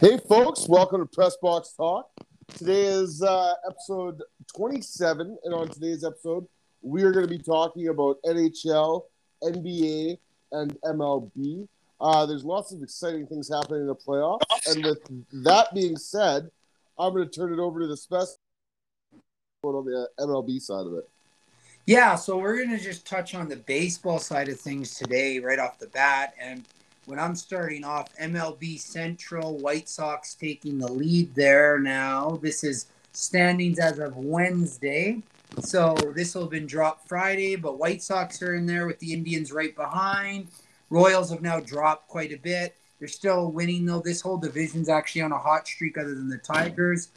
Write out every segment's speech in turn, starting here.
Hey, folks, welcome to Press Box Talk. Today is uh, episode 27, and on today's episode, we are going to be talking about NHL, NBA, and MLB. Uh, there's lots of exciting things happening in the playoffs, and with that being said, I'm going to turn it over to the special on the MLB side of it. Yeah, so we're going to just touch on the baseball side of things today, right off the bat. And when I'm starting off, MLB Central, White Sox taking the lead there now. This is standings as of Wednesday. So this will have been dropped Friday, but White Sox are in there with the Indians right behind. Royals have now dropped quite a bit. They're still winning though. This whole division's actually on a hot streak, other than the Tigers.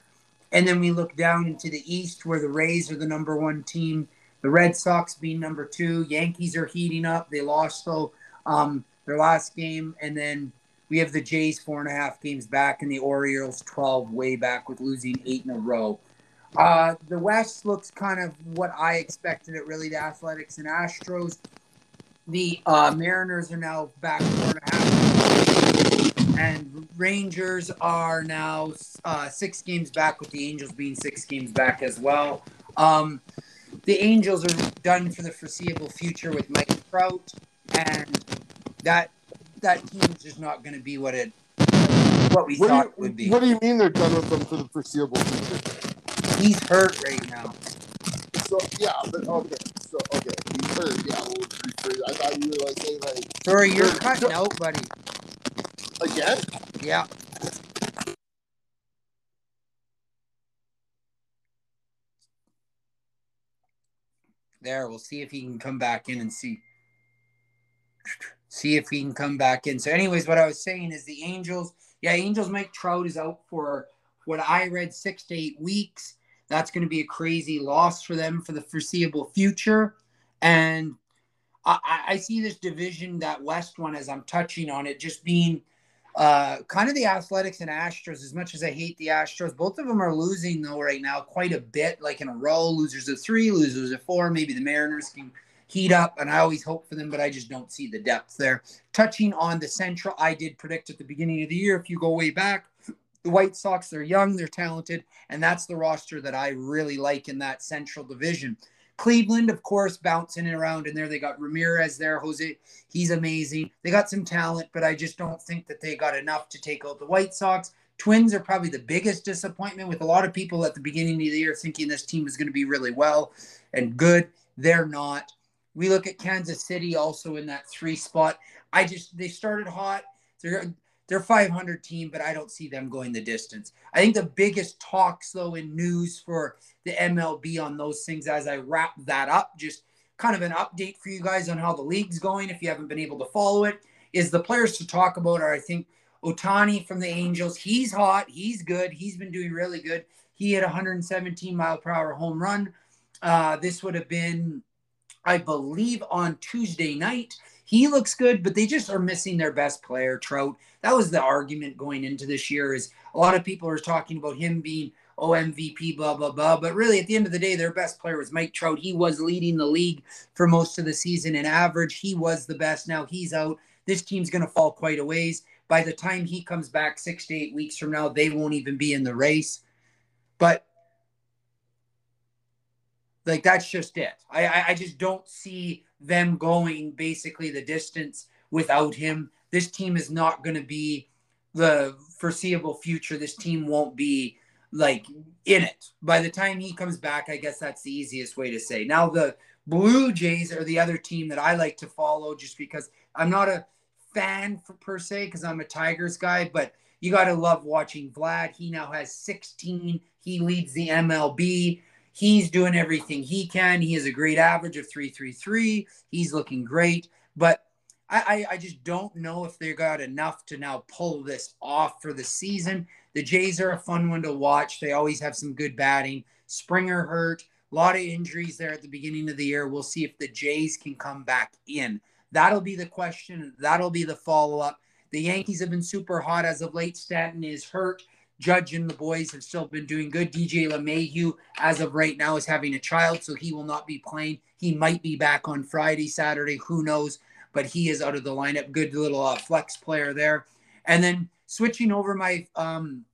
And then we look down into the East, where the Rays are the number one team. The Red Sox being number two. Yankees are heating up. They lost though um, their last game, and then we have the Jays four and a half games back, and the Orioles twelve way back with losing eight in a row. Uh, the West looks kind of what I expected it really. The Athletics and Astros. The uh, Mariners are now back four and a half, and Rangers are now uh, six games back, with the Angels being six games back as well. Um, the Angels are done for the foreseeable future with Mike Trout, and that that team's just not going to be what it what we What thought do, it would be. what do you mean they're done with them for the foreseeable future? He's hurt right now. So, yeah, but okay. So, okay, he's hurt. Yeah, we'll rephrase. I thought you were like saying, like, Sorry, you're Sure. cutting out, buddy. again? Yeah. There, we'll see if he can come back in and see. See if he can come back in. So, anyways, what I was saying is the Angels, yeah, Angels Mike Trout is out for what I read six to eight weeks. That's going to be a crazy loss for them for the foreseeable future. And I, I- see this division, that West one, as I'm touching on it, just being uh, kind of the Athletics and Astros. As much as I hate the Astros, both of them are losing though right now quite a bit, like in a row. Losers of three, losers of four. Maybe the Mariners can heat up, and I always hope for them, but I just don't see the depth there. Touching on the Central, I did predict at the beginning of the year. If you go way back, the White Sox, they're young, they're talented, and that's the roster that I really like in that Central division. Cleveland, of course, bouncing around in there. They got Ramirez there, Jose. He's amazing. They got some talent, but I just don't think that they got enough to take out the White Sox. Twins are probably the biggest disappointment with a lot of people at the beginning of the year thinking this team is going to be really well and good. They're not. We look at Kansas City also in that three spot. I just they started hot. They're they're 500 team, but I don't see them going the distance. I think the biggest talks though in news for the MLB on those things as I wrap that up, just kind of an update for you guys on how the league's going if you haven't been able to follow it, is the players to talk about are I think Ohtani from the Angels. He's hot, he's good, he's been doing really good. He a 117 mile per hour home run. Uh, this would have been, I believe, on Tuesday night. He looks good, but they just are missing their best player, Trout. That was the argument going into this year. Is a lot of people are talking about him being oh MVP, blah blah blah. But really, at the end of the day, their best player was Mike Trout. He was leading the league for most of the season in average. He was the best. Now he's out. This team's going to fall quite a ways. By the time he comes back six to eight weeks from now, they won't even be in the race. But like that's just it. I, I I just don't see them going basically the distance without him. This team is not going to be the foreseeable future. This team won't be like in it by the time he comes back. I guess that's the easiest way to say. Now the Blue Jays are the other team that I like to follow, just because I'm not a fan for, per se, because I'm a Tigers guy, but you got to love watching Vlad. He now has 16. He leads the MLB. He's doing everything he can. He has a great average of 333. He's looking great. But I, I, I just don't know if they got enough to now pull this off for the season. The Jays are a fun one to watch. They always have some good batting. Springer hurt. A lot of injuries there at the beginning of the year. We'll see if the Jays can come back in. That'll be the question. That'll be the follow up. The Yankees have been super hot as of late. Stanton is hurt. Judge and the boys have still been doing good. DJ LeMahieu, as of right now, is having a child, so he will not be playing. He might be back on Friday, Saturday, who knows? But he is out of the lineup. Good little uh, flex player there. And then switching over my um,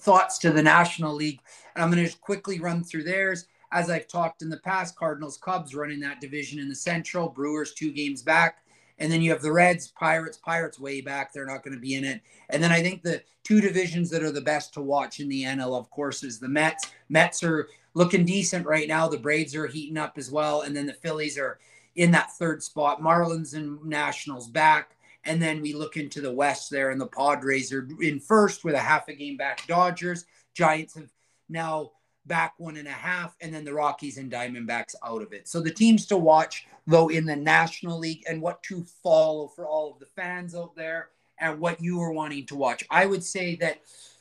thoughts to the National League, and I'm going to just quickly run through theirs. As I've talked in the past, Cardinals, Cubs running that division in the Central, Brewers two games back. And then you have the Reds, Pirates, Pirates way back. They're not going to be in it. And then I think the two divisions that are the best to watch in the NL, of course, is the Mets. Mets are looking decent right now. The Braves are heating up as well. And then the Phillies are in that third spot. Marlins and Nationals back. And then we look into the West there, and the Padres are in first with a half a game back. Dodgers, Giants have now back one and a half, and then the Rockies and Diamondbacks out of it. So the teams to watch, though, in the National League and what to follow for all of the fans out there and what you are wanting to watch. I would say that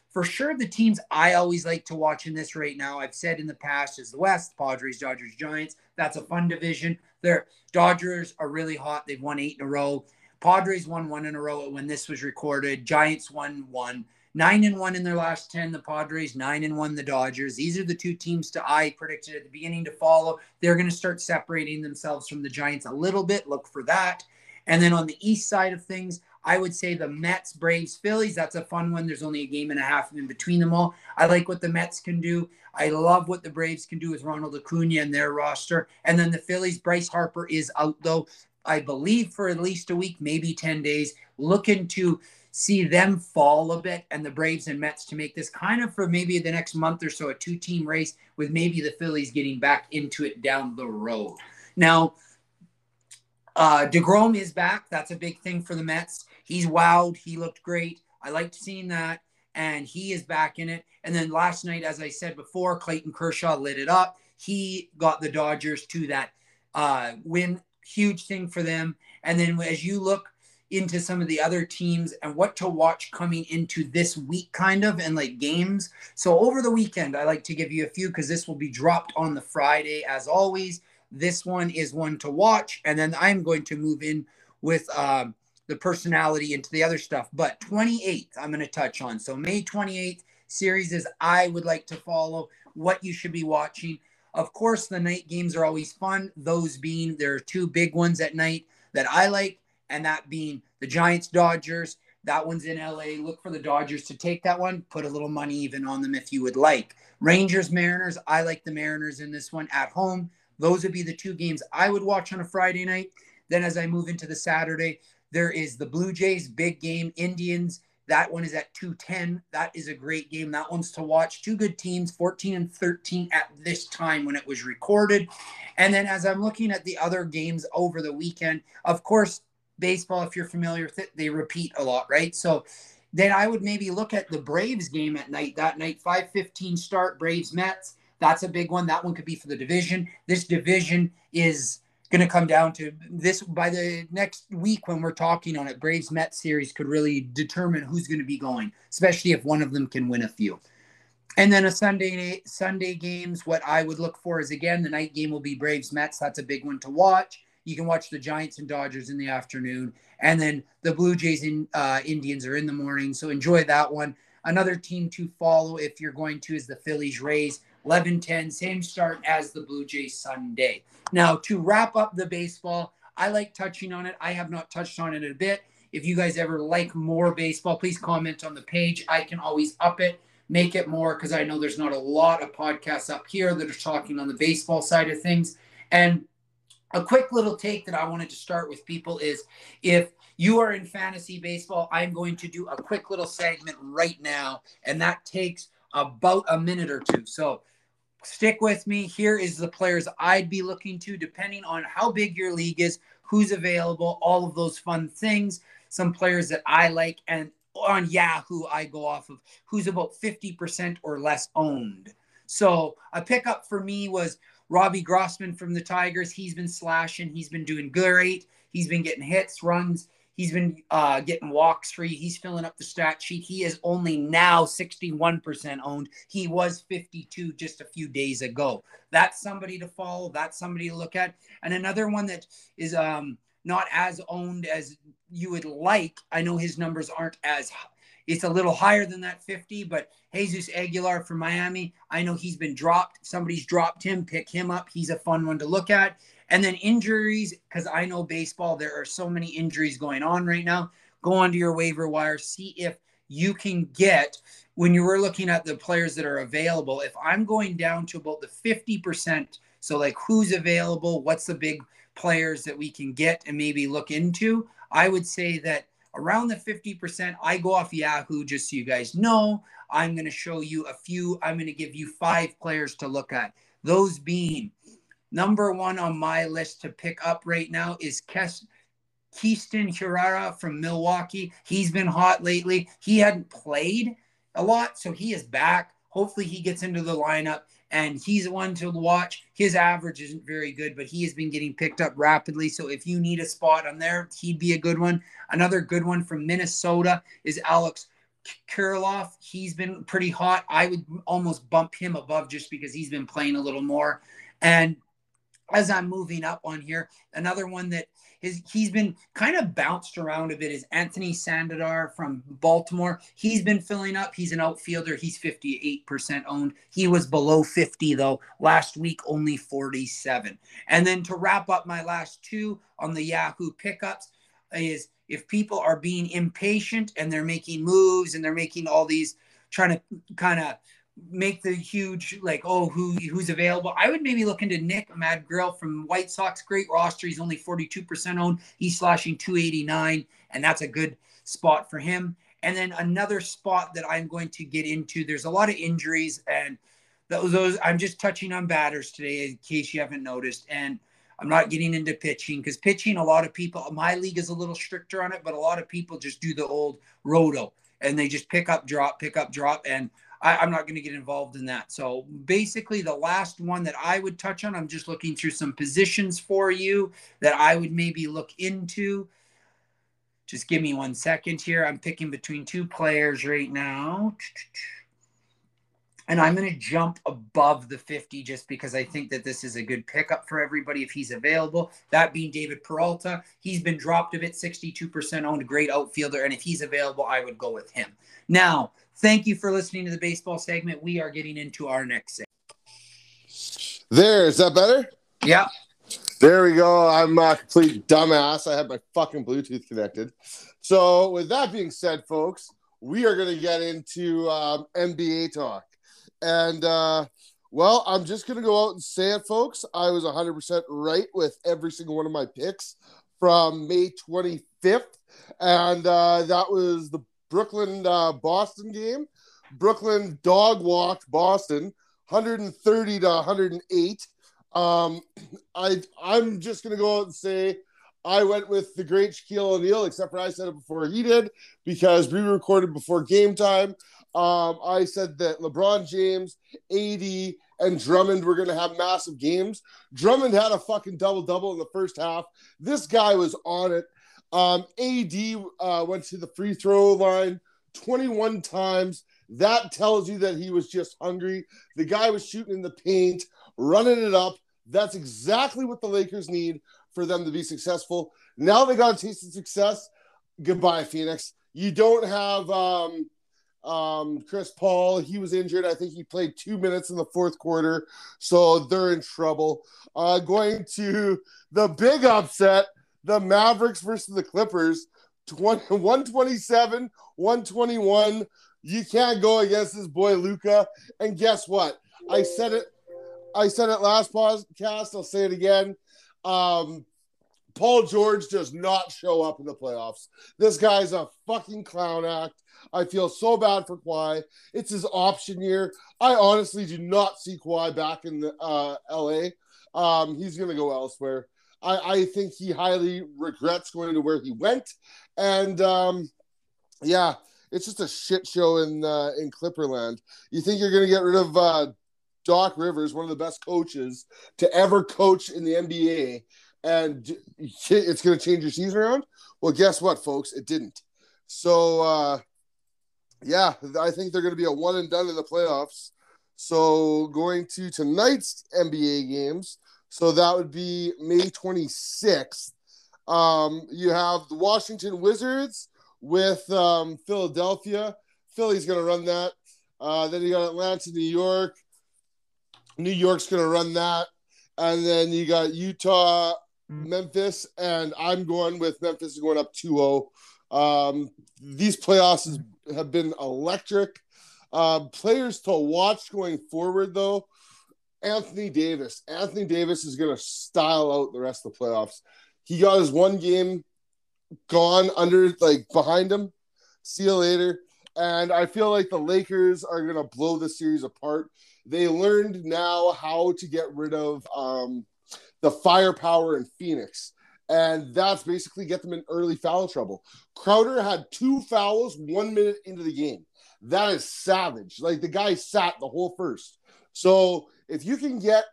for sure the teams I always like to watch in this right now, I've said in the past, is the West, Padres, Dodgers, Giants. That's a fun division. Their Dodgers are really hot. They've won eight in a row. Padres won one in a row when this was recorded. Giants won one. Nine and one in their last 10, the Padres, nine and one, the Dodgers. These are the two teams to I predicted at the beginning to follow. They're going to start separating themselves from the Giants a little bit. Look for that. And then on the east side of things, I would say the Mets, Braves, Phillies. That's a fun one. There's only a game and a half in between them all. I like what the Mets can do. I love what the Braves can do with Ronald Acuna and their roster. And then the Phillies, Bryce Harper is out though. I believe for at least a week, maybe 10 days, looking to see them fall a bit and the Braves and Mets to make this kind of for maybe the next month or so a two team race with maybe the Phillies getting back into it down the road. Now, uh, DeGrom is back. That's a big thing for the Mets. He's wowed. He looked great. I liked seeing that. And he is back in it. And then last night, as I said before, Clayton Kershaw lit it up. He got the Dodgers to that uh, win huge thing for them. And then as you look into some of the other teams and what to watch coming into this week, kind of, and like games. So over the weekend, I like to give you a few because this will be dropped on the Friday as always. This one is one to watch, and then I'm going to move in with um, the personality into the other stuff. But 28th, I'm going to touch on. So May 28th series is I would like to follow what you should be watching. Of course, the night games are always fun. Those being there are two big ones at night that I like, and that being the Giants Dodgers. That one's in LA. Look for the Dodgers to take that one. Put a little money even on them if you would like. Rangers Mariners. I like the Mariners in this one at home. Those would be the two games I would watch on a Friday night. Then as I move into the Saturday, there is the Blue Jays big game, Indians that one is at 210. That is a great game. That one's to watch. Two good teams, 14 and 13 at this time when it was recorded. And then as I'm looking at the other games over the weekend, of course, baseball, if you're familiar with it, they repeat a lot, right? So then I would maybe look at the Braves game at night. That night, 5:15 start, Braves Mets. That's a big one. That one could be for the division. This division is going to come down to this by the next week when we're talking on it. Braves Met series could really determine who's going to be going, especially if one of them can win a few. And then a Sunday Sunday games. What I would look for is again the night game will be Braves Mets. That's a big one to watch. You can watch the Giants and Dodgers in the afternoon, and then the Blue Jays and uh, Indians are in the morning. So enjoy that one. Another team to follow if you're going to is the Phillies Rays. 11 10, same start as the Blue Jays Sunday. Now, to wrap up the baseball, I like touching on it. I have not touched on it a bit. If you guys ever like more baseball, please comment on the page. I can always up it, make it more, because I know there's not a lot of podcasts up here that are talking on the baseball side of things. And a quick little take that I wanted to start with people is if you are in fantasy baseball, I'm going to do a quick little segment right now, and that takes about a minute or two. So stick with me. Here is the players I'd be looking to, depending on how big your league is, who's available, all of those fun things. Some players that I like, and on Yahoo, I go off of who's about 50% or less owned. So a pickup for me was Robbie Grossman from the Tigers. He's been slashing, he's been doing great. He's been getting hits, runs. He's been uh, getting walks free. He's filling up the stat sheet. He is only now 61% owned. He was 52 just a few days ago. That's somebody to follow. That's somebody to look at. And another one that is um, not as owned as you would like. I know his numbers aren't as it's a little higher than that 50, but Jesus Aguilar from Miami, I know he's been dropped. Somebody's dropped him. Pick him up. He's a fun one to look at. And then injuries, because I know baseball, there are so many injuries going on right now. Go onto your waiver wire, see if you can get when you were looking at the players that are available. If I'm going down to about the 50%, so like who's available, what's the big players that we can get and maybe look into, I would say that around the 50%, I go off Yahoo just so you guys know. I'm going to show you a few, I'm going to give you five players to look at. Those being number one on my list to pick up right now is Kes. Keston Hiura from Milwaukee. He's been hot lately. He hadn't played a lot, so he is back. Hopefully, he gets into the lineup and he's one to watch. His average isn't very good, but he has been getting picked up rapidly. So if you need a spot on there, he'd be a good one. Another good one from Minnesota is Alex Kirilloff. He's been pretty hot. I would almost bump him above just because he's been playing a little more. And as I'm moving up on here, another one that his he's been kind of bounced around a bit is Anthony Santander from Baltimore. He's been filling up. He's an outfielder. He's 58% owned. He was below 50 though. Last week only 47. And then to wrap up my last two on the Yahoo pickups is if people are being impatient and they're making moves and they're making all these trying to kind of make the huge like oh who who's available? I would maybe look into nick madrigal from white sox great roster. He's only 42% owned. He's slashing 289 and that's a good spot for him. And then another spot that i'm going to get into there's a lot of injuries and those, those i'm just touching on batters today in case you haven't noticed and i'm not getting into pitching because pitching a lot of people my league is a little stricter on it but a lot of people just do the old roto and they just pick up drop pick up drop and I, am not going to get involved in that. So basically, the last one that I would touch on, I'm just looking through some positions for you that I would maybe look into. Just give me one second here. I'm picking between two players right now. And I'm going to jump above the 50 just because I think that this is a good pickup for everybody if he's available. That being David Peralta. He's been dropped a bit, 62% owned, great outfielder. And if he's available, I would go with him. Now, Thank you for listening to the baseball segment. We are getting into our next segment. There, is that better? Yeah. There we go. I'm a complete dumbass. I had my fucking Bluetooth connected. So, with that being said, folks, we are going to get into um, NBA talk. And, uh, well, I'm just going to go out and say it, folks. I was 100% right with every single one of my picks from May 25th. And uh, that was the Brooklyn uh, Boston game. Brooklyn dog walked Boston 130 to 108. Um, I I'm just gonna go out and say I went with the great Shaquille O'Neal, except for I said it before he did because we recorded before game time. Um, I said that LeBron James, AD, and Drummond were going to have massive games. Drummond had a fucking double double in the first half. This guy was on it. Um, AD uh, went to the free throw line 21 times. That tells you that he was just hungry. The guy was shooting in the paint, running it up. That's exactly what the Lakers need for them to be successful. Now they got a taste of success. Goodbye, Phoenix. You don't have um, um, Chris Paul. He was injured. I think he played two minutes in the fourth quarter. So they're in trouble. Uh, going to the big upset the Mavericks versus the Clippers, 20, 127, 121. You can't go against this boy Luka. And guess what? I said it. I said it last podcast. I'll say it again. Um, Paul George does not show up in the playoffs. This guy's a fucking clown act. I feel so bad for Kawhi. It's his option year. I honestly do not see Kawhi back in the, uh, LA. Um, he's going to go elsewhere. I, I think he highly regrets going to where he went. And um, yeah, it's just a shit show in uh, in Clipperland. You think you're going to get rid of uh, Doc Rivers, one of the best coaches to ever coach in the NBA, and it's going to change your season around? Well, guess what, folks? It didn't. So, uh, yeah, I think they're going to be a one and done in the playoffs. So, going to tonight's NBA games, so that would be May 26th. Um, you have the Washington Wizards with um, Philadelphia. Philly's going to run that. Uh, then you got Atlanta, New York. New York's going to run that. And then you got Utah, Memphis, and I'm going with Memphis going up 2 0. Um, these playoffs have been electric. Uh, players to watch going forward, though. Anthony Davis. Anthony Davis is going to style out the rest of the playoffs. He got his one game gone under, like behind him. See you later. And I feel like the Lakers are going to blow the series apart. They learned now how to get rid of um, the firepower in Phoenix. And that's basically get them in early foul trouble. Crowder had two fouls one minute into the game. That is savage. Like the guy sat the whole first. So if you can get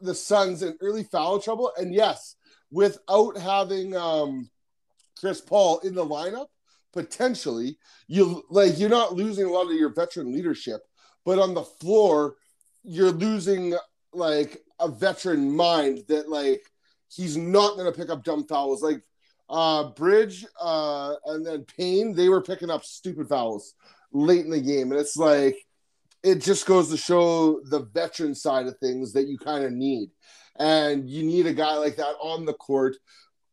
the Suns in early foul trouble, and yes, without having um, Chris Paul in the lineup, potentially you like you're not losing a lot of your veteran leadership, but on the floor you're losing like a veteran mind that like he's not going to pick up dumb fouls. Like uh Bridge uh and then Payne they were picking up stupid fouls late in the game and it's like it just goes to show the veteran side of things that you kind of need and you need a guy like that on the court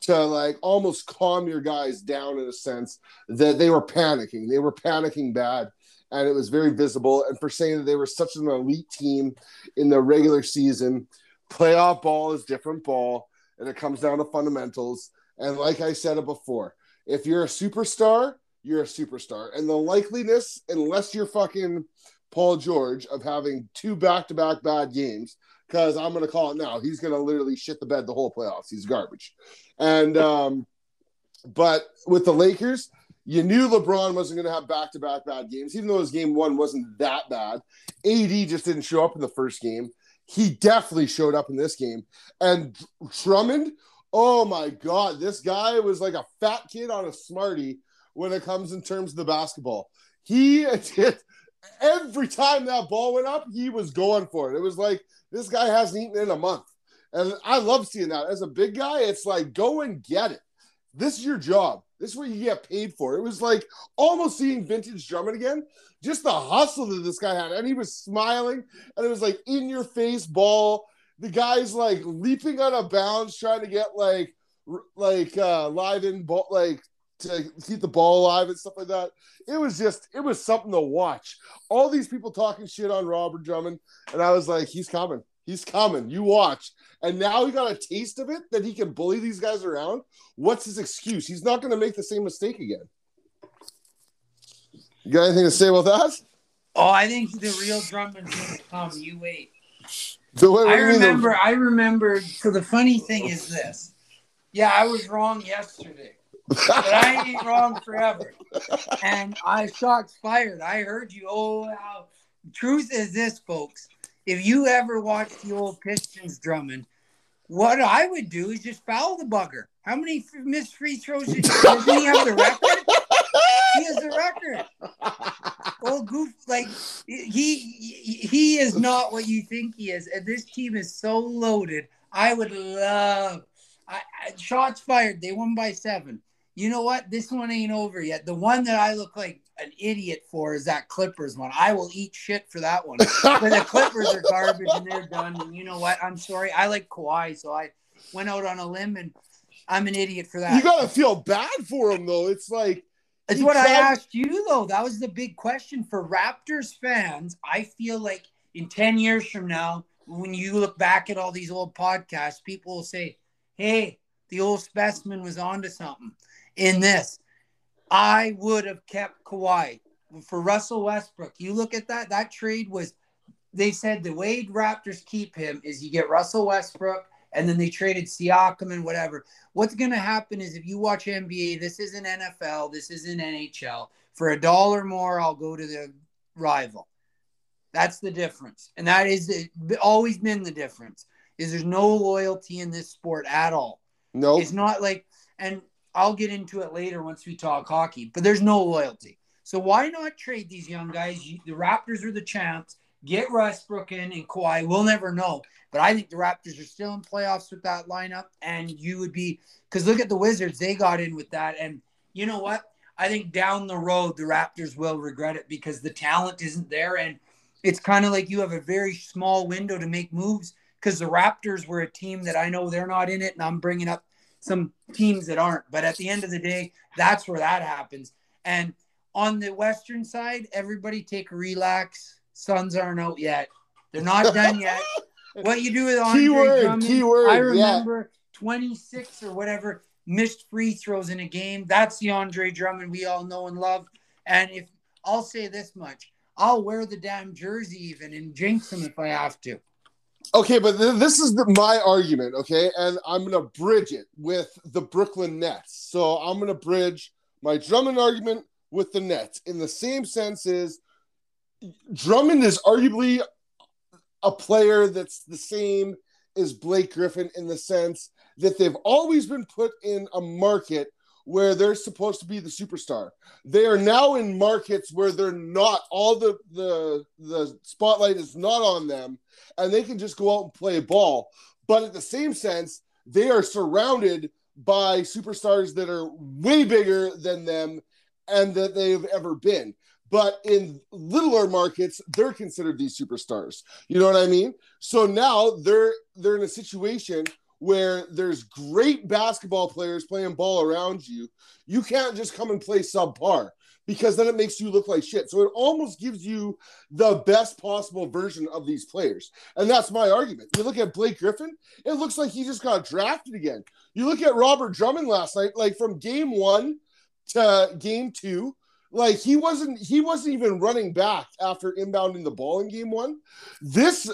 to like almost calm your guys down in a sense that they were panicking. They were panicking bad, and it was very visible. And for saying that they were such an elite team in the regular season, playoff ball is different ball, and it comes down to fundamentals. And like I said it before, if you're a superstar, you're a superstar. And the likeliness, unless you're fucking Paul George, of having two back to back bad games, because I'm going to call it now. He's going to literally shit the bed the whole playoffs. He's garbage. And, um, but with the Lakers, you knew LeBron wasn't going to have back to back bad games, even though his game one wasn't that bad. AD just didn't show up in the first game. He definitely showed up in this game. And Drummond, oh my God, this guy was like a fat kid on a Smartie when it comes in terms of the basketball. He did every time that ball went up, he was going for it. It was like this guy hasn't eaten in a month. And I love seeing that. As a big guy, it's like go and get it. This is your job. This is what you get paid for. It was like almost seeing vintage Drummond again. Just the hustle that this guy had. And he was smiling, and it was like in your face ball. The guy's like leaping on a bounce, trying to get like like uh live in ball like to keep the ball alive and stuff like that. It was just, it was something to watch. All these people talking shit on Robert Drummond, and I was like, he's coming. He's coming. You watch. And now he got a taste of it that he can bully these guys around. What's his excuse? He's not going to make the same mistake again. You got anything to say about that? Oh, I think the real Drummond's going to come. You wait. So what, what I remember. I remember. So the funny thing is this. Yeah, I was wrong yesterday but I ain't wrong forever. And I shots fired. I heard you. Oh, wow. Truth is this, folks. If you ever watch the old Pistons Drummond, what I would do is just foul the bugger. How many missed free throws did, does he have the record? He has the record. Old goof! Like he he is not what you think he is, and this team is so loaded. I would love. I, I, shots fired. They won by seven you know what? This one ain't over yet. The one that I look like an idiot for is that Clippers one. I will eat shit for that one. but the Clippers are garbage and they're done. And you know what? I'm sorry. I like Kawhi, so I went out on a limb and I'm an idiot for that. You gotta feel bad for him though. It's like it's what tried- I asked you though. That was the big question for Raptors fans. I feel like in 10 years from now, when you look back at all these old podcasts, people will say, Hey, the old specimen was onto something in this. I would have kept Kawhi for Russell Westbrook. You look at that, that trade was, they said the way Raptors keep him is you get Russell Westbrook and then they traded Siakam and whatever. What's going to happen is if you watch NBA, this isn't NFL, this isn't NHL. For a dollar more, I'll go to the rival. That's the difference. And that is always been the difference is there's no loyalty in this sport at all. No, nope. it's not like, and I'll get into it later once we talk hockey, but there's no loyalty. So why not trade these young guys? The Raptors are the champs. Get Westbrook in and Kawhi. We'll never know. But I think the Raptors are still in playoffs with that lineup. And you would be because look at the Wizards. They got in with that. And you know what? I think down the road the Raptors will regret it because the talent isn't there. And it's kind of like you have a very small window to make moves because the Raptors were a team that I know they're not in it. And I'm bringing up some teams that aren't. But at the end of the day, that's where that happens. And on the Western side, everybody take a relax. Suns aren't out yet. They're not done yet. what you do with Andre Keyword, Drummond, keyword, I yeah. remember 26 or whatever missed free throws in a game. That's the Andre Drummond we all know and love. And if I'll say this much, I'll wear the damn jersey even and jinx him if I have to. Okay, but th- this is the, my argument, okay? And I'm going to bridge it with the Brooklyn Nets. So I'm going to bridge my Drummond argument with the Nets in the same sense is Drummond is arguably a player that's the same as Blake Griffin in the sense that they've always been put in a market where they're supposed to be the superstar. They are now in markets where they're not all the the the spotlight is not on them and they can just go out and play ball. But at the same sense, they are surrounded by superstars that are way bigger than them and that they've ever been. But in littler markets, they're considered these superstars. You know what I mean? So now they're they're in a situation where there's great basketball players playing ball around you. You can't just come and play subpar because then it makes you look like shit. So it almost gives you the best possible version of these players. And that's my argument. You look at Blake Griffin, it looks like he just got drafted again. You look at Robert Drummond last night, like from game one to game two, like he wasn't he wasn't even running back after inbounding the ball in game one. This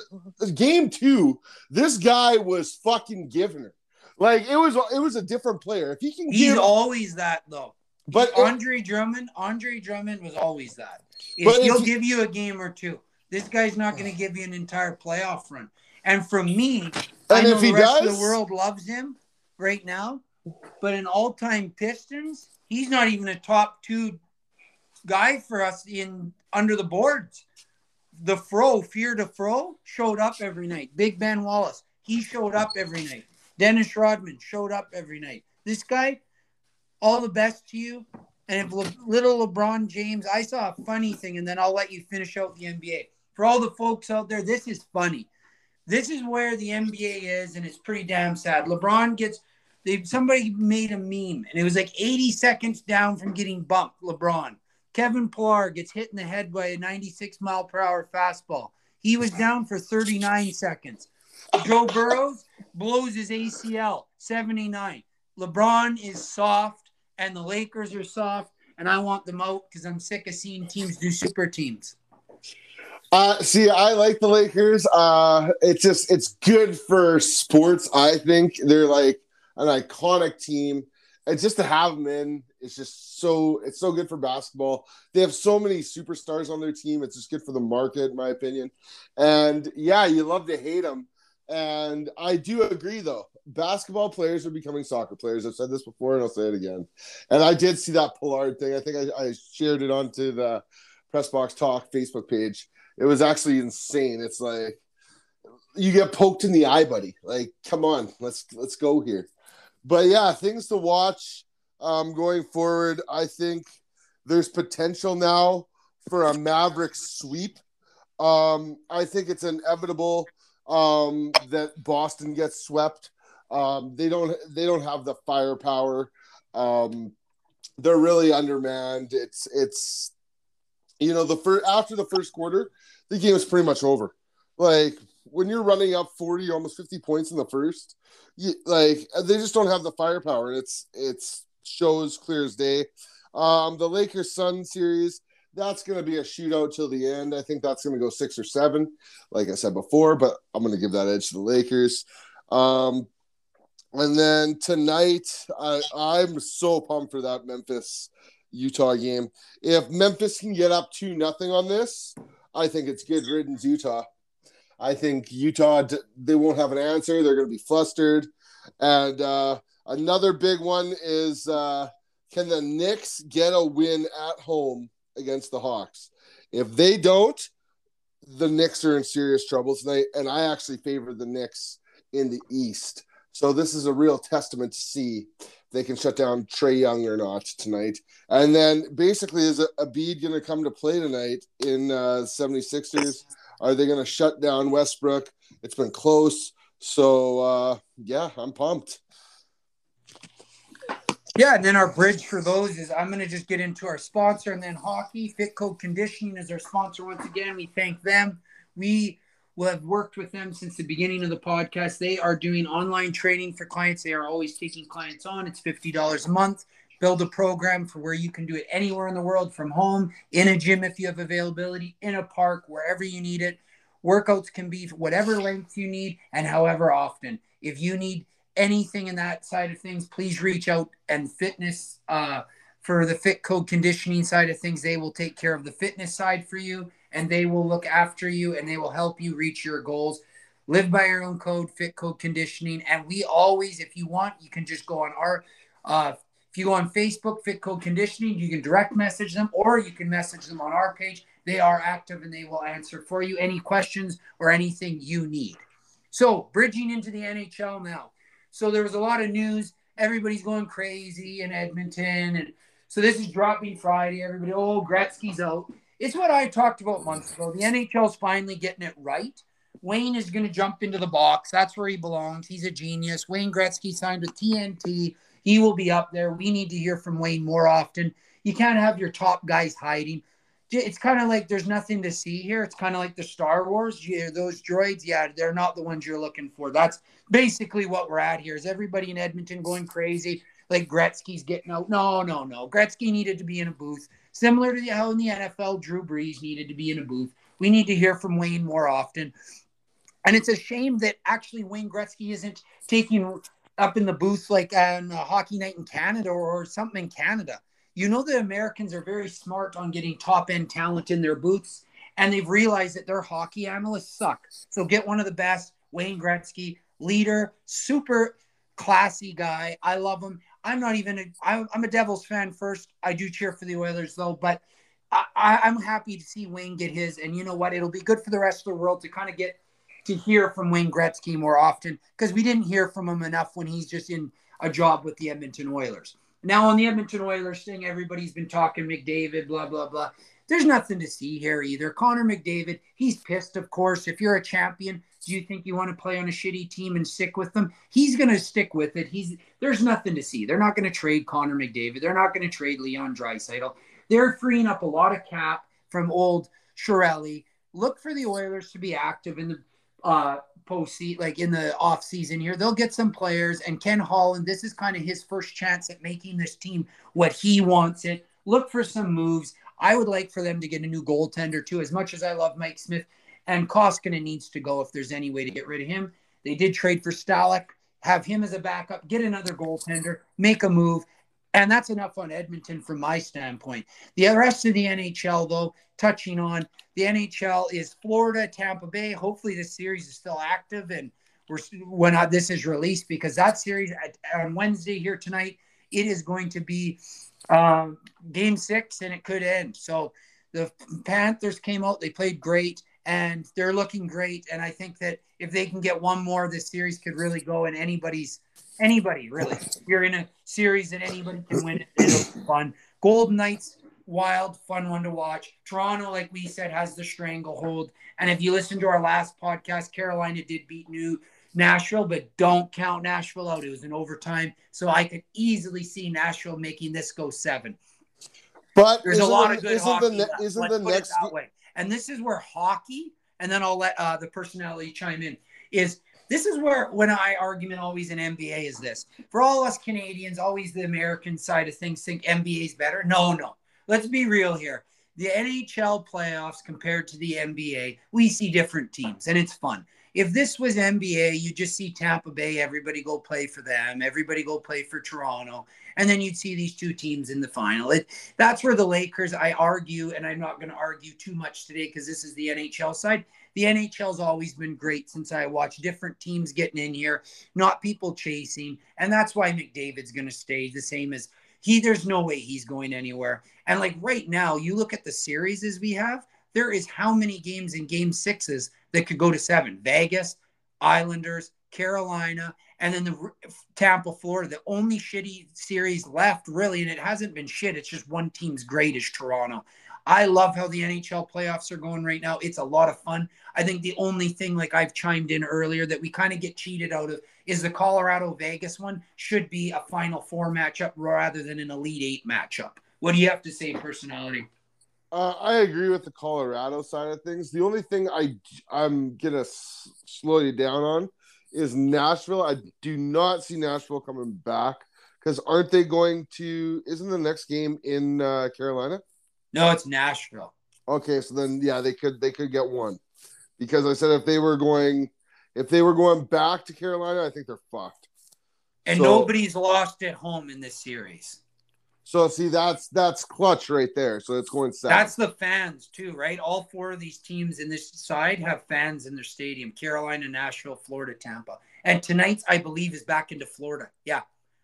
game two, this guy was fucking giving her. Like it was it was a different player. If he can He's give always that though. but Andre Drummond, Andre Drummond was always that. If he'll you- give you a game or two. This guy's not going to give you an entire playoff run. And for me, I And know if the he rest of does- the world loves him right now, but in all-time Pistons, he's not even a top two guy for us in under the boards. The Fro, Fear to Fro, showed up every night. Big Ben Wallace, he showed up every night. Dennis Rodman showed up every night. This guy, all the best to you. And if Le- little LeBron James, I saw a funny thing, and then I'll let you finish out the NBA. For all the folks out there, this is funny. This is where the NBA is, and it's pretty damn sad. LeBron gets they somebody made a meme, and it was like 80 seconds down from getting bumped. LeBron. Kevin Pillar gets hit in the head by a 96 mile per hour fastball. He was down for 39 seconds. Joe Burrows blows his ACL, 79. LeBron is soft, and the Lakers are soft, and I want them out because I'm sick of seeing teams do super teams. Uh, see, I like the Lakers. Uh, it's just it's good for sports. I think they're like an iconic team, and just to have them in, it's just so it's so good for basketball. They have so many superstars on their team. It's just good for the market, in my opinion. And yeah, you love to hate them. And I do agree, though. Basketball players are becoming soccer players. I've said this before, and I'll say it again. And I did see that Pollard thing. I think I, I shared it onto the Press Box Talk Facebook page it was actually insane. It's like you get poked in the eye, buddy. Like, come on, let's let's go here. But yeah, things to watch um, going forward. I think there's potential now for a Maverick sweep. Um, I think it's inevitable um, that Boston gets swept. Um, they don't they don't have the firepower. Um, they're really undermanned. It's it's you know the first after the first quarter, the game is pretty much over. Like when you're running up 40, almost 50 points in the first, you, like they just don't have the firepower. and It's it's shows clear as day. Um, the Lakers Sun series, that's going to be a shootout till the end. I think that's going to go six or seven, like I said before, but I'm going to give that edge to the Lakers. Um, and then tonight, I, I'm so pumped for that Memphis Utah game. If Memphis can get up to nothing on this, I think it's good riddance Utah. I think Utah they won't have an answer. They're going to be flustered. And uh, another big one is uh, can the Knicks get a win at home against the Hawks? If they don't, the Knicks are in serious trouble tonight. And I actually favor the Knicks in the East. So this is a real testament to see if they can shut down Trae Young or not tonight. And then basically, is Embiid going to come to play tonight in uh, 76ers? Are they going to shut down Westbrook? It's been close. So, uh, yeah, I'm pumped. Yeah, and then our bridge for those is I'm going to just get into our sponsor and then hockey. Fit Code Conditioning is our sponsor once again. We thank them. We will have worked with them since the beginning of the podcast. They are doing online training for clients. They are always taking clients on. It's $50 a month. Build a program for where you can do it anywhere in the world from home, in a gym if you have availability, in a park, wherever you need it. Workouts can be whatever length you need and however often. If you need anything in that side of things, please reach out and fitness uh, for the fit code conditioning side of things. They will take care of the fitness side for you and they will look after you and they will help you reach your goals. Live by your own code, fit code conditioning. And we always, if you want, you can just go on our, uh, if you go on Facebook, Fit Code Conditioning, you can direct message them or you can message them on our page. They are active and they will answer for you any questions or anything you need. So, bridging into the NHL now. So there was a lot of news. Everybody's going crazy in Edmonton, and so this is dropping Friday. Everybody, oh, Gretzky's out. It's what I talked about months ago. The NHL's finally getting it right. Wayne is going to jump into the box. That's where he belongs. He's a genius. Wayne Gretzky signed with TNT. He will be up there. We need to hear from Wayne more often. You can't have your top guys hiding it's kind of like there's nothing to see here. It's kind of like the Star Wars. Yeah, those droids, yeah, they're not the ones you're looking for. That's basically what we're at here. Is everybody in Edmonton going crazy? Like Gretzky's getting out? No, no, no. Gretzky needed to be in a booth, similar to how in the NFL Drew Brees needed to be in a booth. We need to hear from Wayne more often. And it's a shame that actually Wayne Gretzky isn't taking up in the booth like on a hockey night in Canada or something in Canada you know the Americans are very smart on getting top end talent in their booths, and they've realized that their hockey analysts suck. So get one of the best, Wayne Gretzky, leader, super classy guy. I love him. I'm not even a, I'm a Devils fan first. I do cheer for the Oilers though, but I, I'm happy to see Wayne get his. And you know what? It'll be good for the rest of the world to kind of get to hear from Wayne Gretzky more often because we didn't hear from him enough when he's just in a job with the Edmonton Oilers. Now on the Edmonton Oilers thing, everybody's been talking McDavid, blah blah blah. There's nothing to see here either. Connor McDavid, he's pissed, of course. If you're a champion, do you think you want to play on a shitty team and stick with them? He's going to stick with it. He's there's nothing to see. They're not going to trade Connor McDavid. They're not going to trade Leon Draisaitl. They're freeing up a lot of cap from old Chiarelli. Look for the Oilers to be active in the uh, postseason, like in the off season here. They'll get some players, and Ken Holland, this is kind of his first chance at making this team what he wants it. Look for some moves. I would like for them to get a new goaltender too. As much as I love Mike Smith, and Koskinen needs to go if there's any way to get rid of him. They did trade for Stalock, have him as a backup, get another goaltender, make a move, and that's enough on Edmonton from my standpoint. The rest of the NHL, though, touching on the NHL is Florida, Tampa Bay. Hopefully, this series is still active and we're when this is released because that series on Wednesday here tonight, it is going to be um, game six and it could end. So the Panthers came out, they played great and they're looking great. And I think that if they can get one more, this series could really go in anybody's anybody really. You're in a series that anybody can win, it, it'll be fun. Golden Knights, wild, fun one to watch. Toronto, like we said, has the stranglehold. And if you listen to our last podcast, Carolina did beat New Nashville, but don't count Nashville out. It was an overtime, so I could easily see Nashville making this go seven. But there's a lot of good isn't hockey. The, isn't the next way. And this is where hockey, and then I'll let uh, the personality chime in. Is this is where when I argument always in NBA is this for all us Canadians, always the American side of things think NBA is better. No, no. Let's be real here. The NHL playoffs compared to the NBA, we see different teams and it's fun. If this was NBA, you just see Tampa Bay, everybody go play for them, everybody go play for Toronto, and then you'd see these two teams in the final. It, that's where the Lakers, I argue, and I'm not going to argue too much today because this is the NHL side the NHL's always been great since I watched different teams getting in here, not people chasing. And that's why McDavid's going to stay the same as he. There's no way he's going anywhere. And like right now, you look at the series as we have, there is how many games in game sixes that could go to seven? Vegas, Islanders, Carolina, and then the Tampa, Florida. The only shitty series left, really, and it hasn't been shit. It's just one team's great is Toronto. I love how the NHL playoffs are going right now. It's a lot of fun. I think the only thing, like I've chimed in earlier, that we kind of get cheated out of is the Colorado Vegas one should be a Final Four matchup rather than an Elite Eight matchup. What do you have to say, personality? Uh, I agree with the Colorado side of things. The only thing I I'm gonna s- slow you down on is Nashville. I do not see Nashville coming back because aren't they going to? Isn't the next game in uh, Carolina? No, it's Nashville. Okay, so then yeah, they could they could get one because I said if they were going if they were going back to Carolina, I think they're fucked. And So- nobody's lost at home in this series. So see, that's that's clutch right there. So it's going south. That's the fans too, right? All four of these teams in this side have fans in their stadium: Carolina, Nashville, Florida, Tampa. And tonight's, I believe, is back into Florida. Yeah.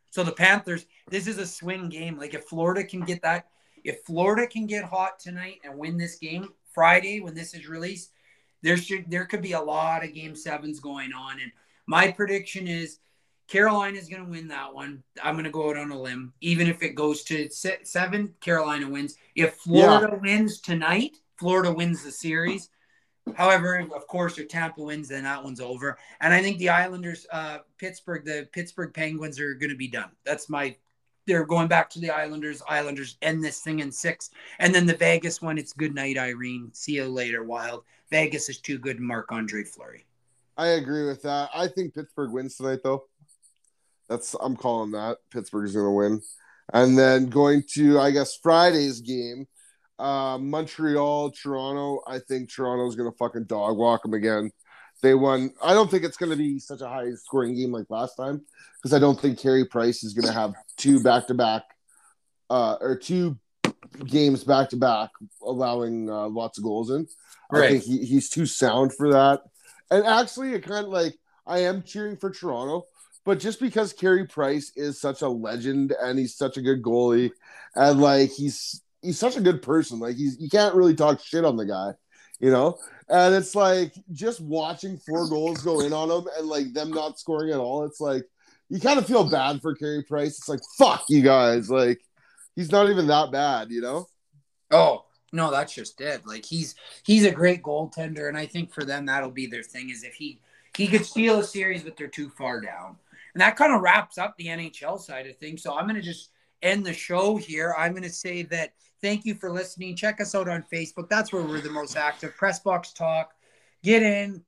So the Panthers, this is a swing game. Like if Florida can get that, if Florida can get hot tonight and win this game Friday when this is released, there should there could be a lot of game sevens going on. And my prediction is Carolina is going to win that one. I'm going to go out on a limb. Even if it goes to seven, Carolina wins. If Florida wins tonight, Florida wins the series. However, of course, if Tampa wins, then that one's over. And I think the Islanders, uh, Pittsburgh, the Pittsburgh Penguins are going to be done. That's my. They're going back to the Islanders. Islanders end this thing in six, and then the Vegas one. It's good night, Irene. See you later, Wild. Vegas is too good. Marc-André Fleury. I agree with that. I think Pittsburgh wins tonight, though. That's I'm calling that Pittsburgh's going to win, and then going to I guess Friday's game, uh, Montreal Toronto. I think Toronto's going to fucking dog walk them again. They won. I don't think it's going to be such a high scoring game like last time because I don't think Carey Price is going to have two back to back, uh, or two games back to back, allowing uh, lots of goals in. I think he, he's too sound for that. And actually, it kind of like I am cheering for Toronto, but just because Carey Price is such a legend and he's such a good goalie, and like he's he's such a good person, like he's you can't really talk shit on the guy, you know. And it's like just watching four goals go in on them and like them not scoring at all. It's like you kind of feel bad for Carey Price. It's like fuck you guys, like he's not even that bad, you know. Oh no, that's just it. Like he's he's a great goaltender, and I think for them that'll be their thing. Is if he he could steal a series, but they're too far down, and that kind of wraps up the NHL side of things. So I'm gonna just end the show here. I'm gonna say that thank you for listening. Check us out on Facebook. That's where we're the most active. Pressbox Talk. Get in.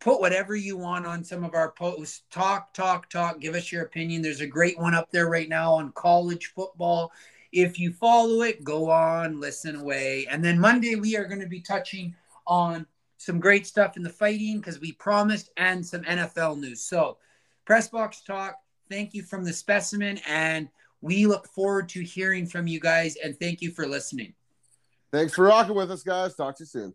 Put whatever you want on some of our posts. Talk, talk, talk. Give us your opinion. There's a great one up there right now on college football if you follow it, go on, listen away. And then Monday, we are going to be touching on some great stuff in the fighting because we promised and some NFL news. So, Pressbox Talk, thank you from the specimen. And we look forward to hearing from you guys. And thank you for listening. Thanks for rocking with us, guys. Talk to you soon.